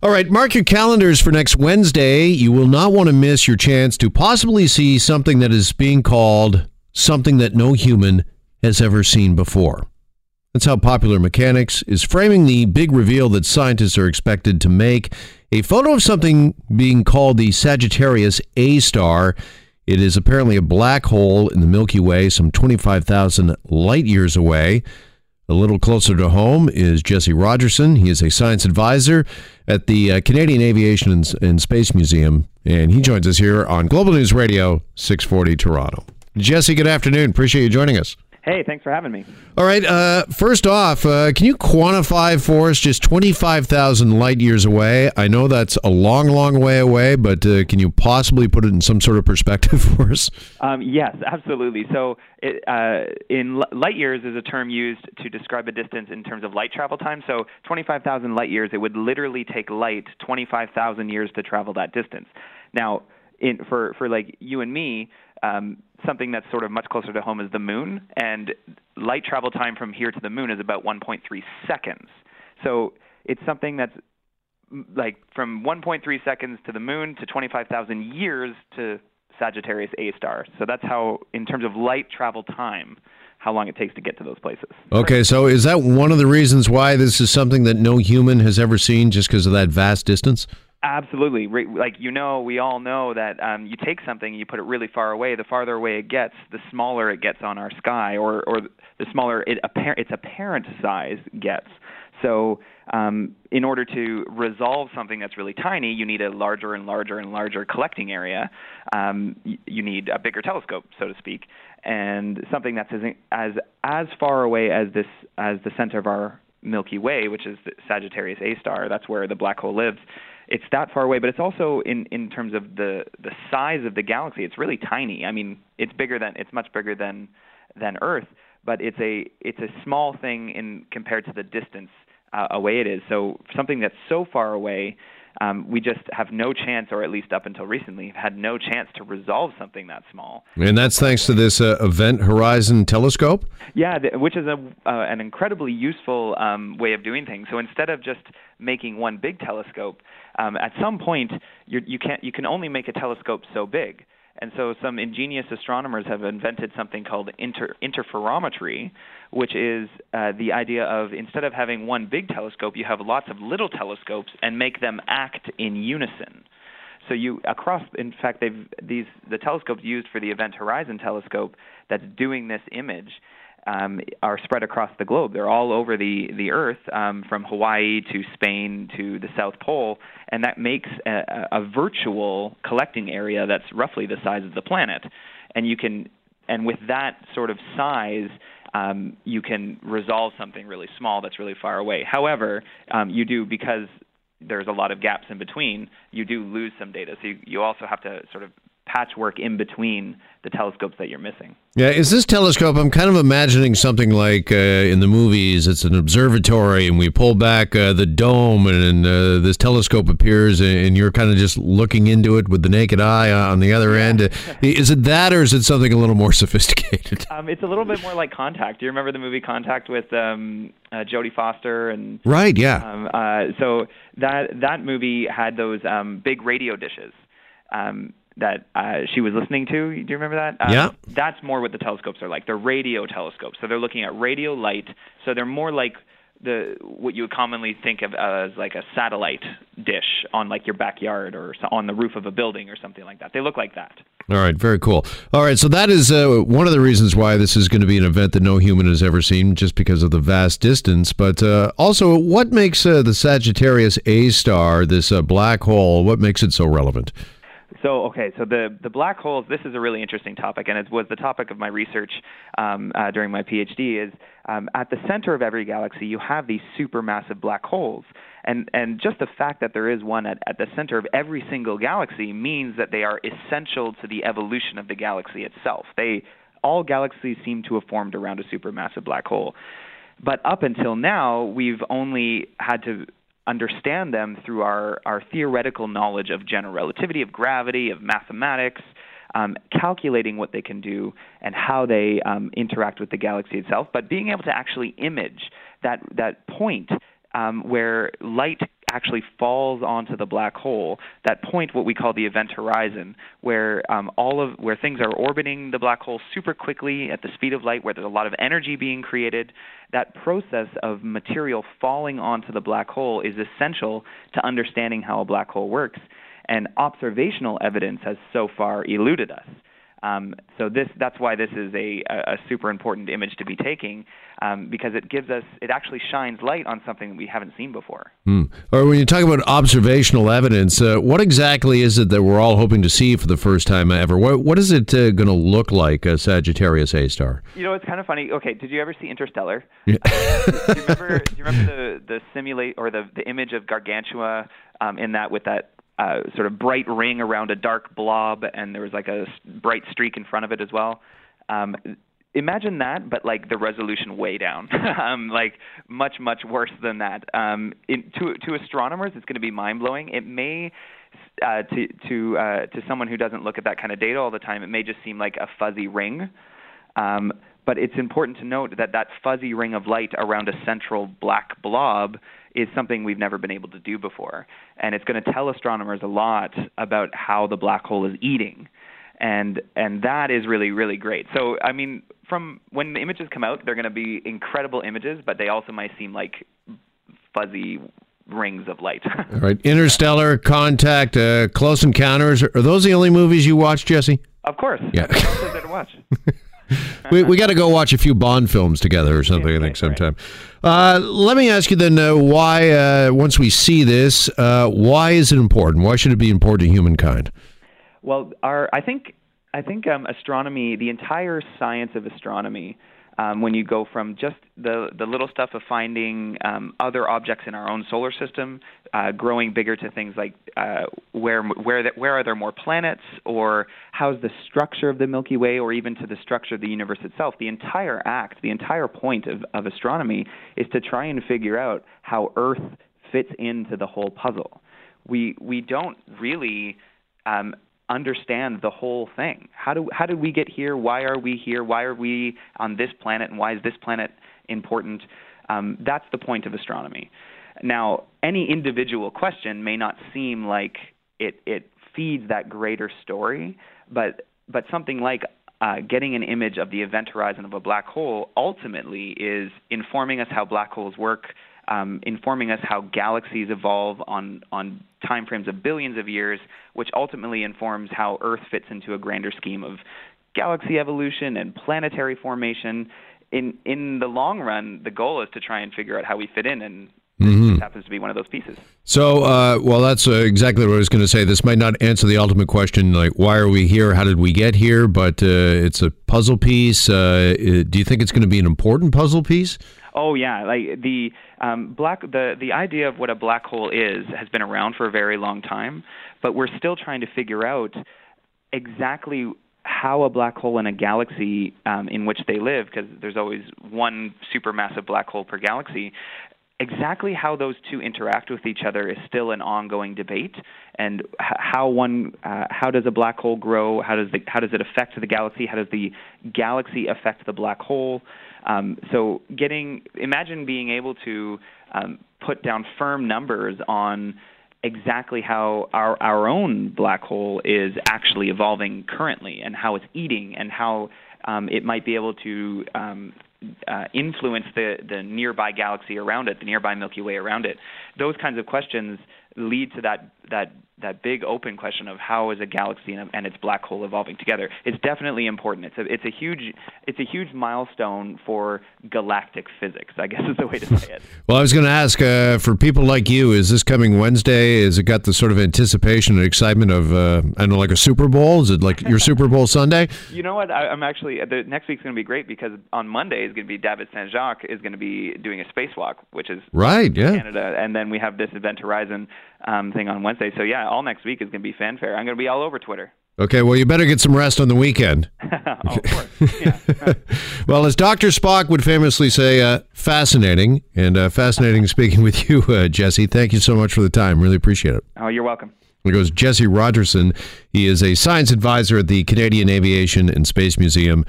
All right, mark your calendars for next Wednesday. You will not want to miss your chance to possibly see something that is being called something that no human has ever seen before. That's how Popular Mechanics is framing the big reveal that scientists are expected to make. A photo of something being called the Sagittarius A star. It is apparently a black hole in the Milky Way, some 25,000 light years away. A little closer to home is Jesse Rogerson. He is a science advisor at the uh, Canadian Aviation and, and, Space Museum, and he joins us here on Global News Radio 640 Toronto. Jesse, good afternoon. Appreciate you joining us. Hey, thanks for having me. All right. Uh, first off, uh, can you quantify for us just 25,000 light years away? I know that's a long, long way away, but uh, can you possibly put it in some sort of perspective for us? Um, yes, absolutely. So, it, uh, in light years is a term used to describe a distance in terms of light travel time. So, 25,000 light years, it would literally take light 25,000 years to travel that distance. Now, in, for for like you and me, um, something that's sort of much closer to home is the moon, and light travel time from here to the moon is about 1.3 seconds. So it's something that's like from 1.3 seconds to the moon to 25,000 years to Sagittarius A star. So that's how, in terms of light travel time, how long it takes to get to those places. Okay, so is that one of the reasons why this is something that no human has ever seen, just because of that vast distance? Absolutely. Like you know, we all know that um, you take something, and you put it really far away. The farther away it gets, the smaller it gets on our sky, or or the smaller it apparent its apparent size gets. So, um, in order to resolve something that's really tiny, you need a larger and larger and larger collecting area. Um, you need a bigger telescope, so to speak, and something that's as as as far away as this as the center of our Milky Way, which is Sagittarius A star. That's where the black hole lives it's that far away, but it's also in in terms of the the size of the galaxy. It's really tiny. I mean, it's bigger than it's much bigger than than Earth, but it's a it's a small thing in compared to the distance uh, away it is. So something that's so far away um, we just have no chance, or at least up until recently, had no chance to resolve something that small. And that's thanks to this uh, Event Horizon Telescope? Yeah, th- which is a, uh, an incredibly useful um, way of doing things. So instead of just making one big telescope, um, at some point you you can you can only make a telescope so big. And so some ingenious astronomers have invented something called inter- interferometry, which is uh, the idea of instead of having one big telescope, you have lots of little telescopes and make them act in unison. So you across, in fact, they've these the telescopes used for the Event Horizon Telescope that's doing this image um, are spread across the globe. They're all over the the Earth, um, from Hawaii to Spain to the South Pole, and that makes a, a virtual collecting area that's roughly the size of the planet. And you can, and with that sort of size, um, you can resolve something really small that's really far away. However, um, you do because there's a lot of gaps in between, you do lose some data. So you, you also have to sort of patchwork in between the telescopes that you're missing. Yeah, is this telescope? I'm kind of imagining something like uh, in the movies. It's an observatory, and we pull back uh, the dome, and, uh, this telescope appears, and you're kind of just looking into it with the naked eye on the other end. is it that, or is it something a little more sophisticated? Um, it's a little bit more like Contact. Do you remember the movie Contact with um, uh, Jodie Foster and? Right. Yeah. Um, uh, so that that movie had those um, big radio dishes. Um, that uh, she was listening to. Do you remember that? Uh, yeah. That's more what the telescopes are like. They're radio telescopes, so they're looking at radio light. So they're more like the what you would commonly think of as like a satellite dish on like your backyard or on the roof of a building or something like that. They look like that. All right, very cool. All right, so that is uh, one of the reasons why this is going to be an event that no human has ever seen, just because of the vast distance. But uh, also, what makes uh, the Sagittarius A star, this uh, black hole, what makes it so relevant? So okay, so the the black holes. This is a really interesting topic, and it was the topic of my research um, uh, during my PhD. Is um, at the center of every galaxy, you have these supermassive black holes, and and just the fact that there is one at, at the center of every single galaxy means that they are essential to the evolution of the galaxy itself. They all galaxies seem to have formed around a supermassive black hole. But up until now, we've only had to understand them through our, our theoretical knowledge of general relativity, of gravity, of mathematics, um, calculating what they can do and how they um, interact with the galaxy itself, but being able to actually image that, that point um, where light actually falls onto the black hole, that point, what we call the event horizon, where um, all of where things are orbiting the black hole super quickly at the speed of light, where there's a lot of energy being created, that process of material falling onto the black hole is essential to understanding how a black hole works. And observational evidence has so far eluded us. Um, so this that's why this is a, a super important image to be taking um, because it gives us it actually shines light on something that we haven't seen before. Hmm. Or when you talk about observational evidence, uh, what exactly is it that we're all hoping to see for the first time ever? What what is it uh, going to look like, a Sagittarius A star? You know, it's kind of funny. Okay, did you ever see Interstellar? Yeah. uh, do, you remember? Do you remember the the simulate or the the image of Gargantua um, in that with that uh, sort of bright ring around a dark blob, and there was like a bright streak in front of it as well. Um, imagine that, but like the resolution way down, um, like much much worse than that. Um, in, to to astronomers, it's going to be mind blowing. It may uh, to to uh, to someone who doesn't look at that kind of data all the time, it may just seem like a fuzzy ring. Um, but it's important to note that that fuzzy ring of light around a central black blob is something we've never been able to do before. And it's going to tell astronomers a lot about how the black hole is eating. And and that is really really great. So I mean, from when the images come out, they're going to be incredible images, but they also might seem like fuzzy rings of light. All right, Interstellar, Contact, uh, Close Encounters. Are those the only movies you watch, Jesse? Of course. Yeah. we we got to go watch a few Bond films together or something. Yeah, I think sometime. Right. Uh, let me ask you then, uh, why uh, once we see this, uh, why is it important? Why should it be important to humankind? Well, our I think I think um, astronomy, the entire science of astronomy, um, when you go from just the, the little stuff of finding um, other objects in our own solar system, uh, growing bigger to things like uh, where where the, where are there more planets, or how's the structure of the Milky Way, or even to the structure of the universe itself. The entire act, the entire point of, of astronomy is to try and figure out how Earth fits into the whole puzzle. We we don't really um, understand the whole thing. How do how did we get here? Why are we here? Why are we on this planet? And why is this planet important? Um, that's the point of astronomy. Now, any individual question may not seem like it it feeds that greater story, but but something like uh, getting an image of the event horizon of a black hole ultimately is informing us how black holes work, um, informing us how galaxies evolve on on time frames of billions of years, which ultimately informs how Earth fits into a grander scheme of galaxy evolution and planetary formation. In in the long run, the goal is to try and figure out how we fit in, and mm-hmm. this happens to be one of those pieces. So, uh, well, that's uh, exactly what I was going to say. This might not answer the ultimate question, like why are we here? How did we get here? But uh, it's a puzzle piece. Uh, do you think it's going to be an important puzzle piece? Oh yeah, like the um, black the the idea of what a black hole is has been around for a very long time, but we're still trying to figure out exactly how a black hole in a galaxy um, in which they live, because there's always one supermassive black hole per galaxy. Exactly how those two interact with each other is still an ongoing debate, and how one, uh, how does a black hole grow? How does the, how does it affect the galaxy? How does the galaxy affect the black hole? Um, so getting imagine being able to um, put down firm numbers on exactly how our our own black hole is actually evolving currently and how it's eating and how um, it might be able to um, uh, influence the the nearby galaxy around it, the nearby Milky Way around it. Those kinds of questions lead to that that that big open question of how is a galaxy and, and, its black hole evolving together. It's definitely important. It's a it's a huge it's a huge milestone for galactic physics. I guess is the way to say it. well, I was going to ask uh, for people like you: Is this coming Wednesday? Is it got the sort of anticipation and excitement of uh, I don't know, like a Super Bowl? Is it like your Super Bowl Sunday? You know what? I, am actually the next week's going to be great because on Monday is going to be David Saint Jacques is going to be doing a spacewalk, which is right, yeah, Canada, and then we have this Event Horizon um, thing on Wednesday. So yeah, all next week is going to be fanfare. I'm going to be all over Twitter. Okay, well, you better get some rest on the weekend. oh, of course. Yeah. well, as Dr. Spock would famously say, uh, fascinating. And uh, fascinating speaking with you, uh, Jesse. Thank you so much for the time. Really appreciate it. Oh, you're welcome. There goes Jesse Rogerson. He is a science advisor at the Canadian Aviation and Space Museum.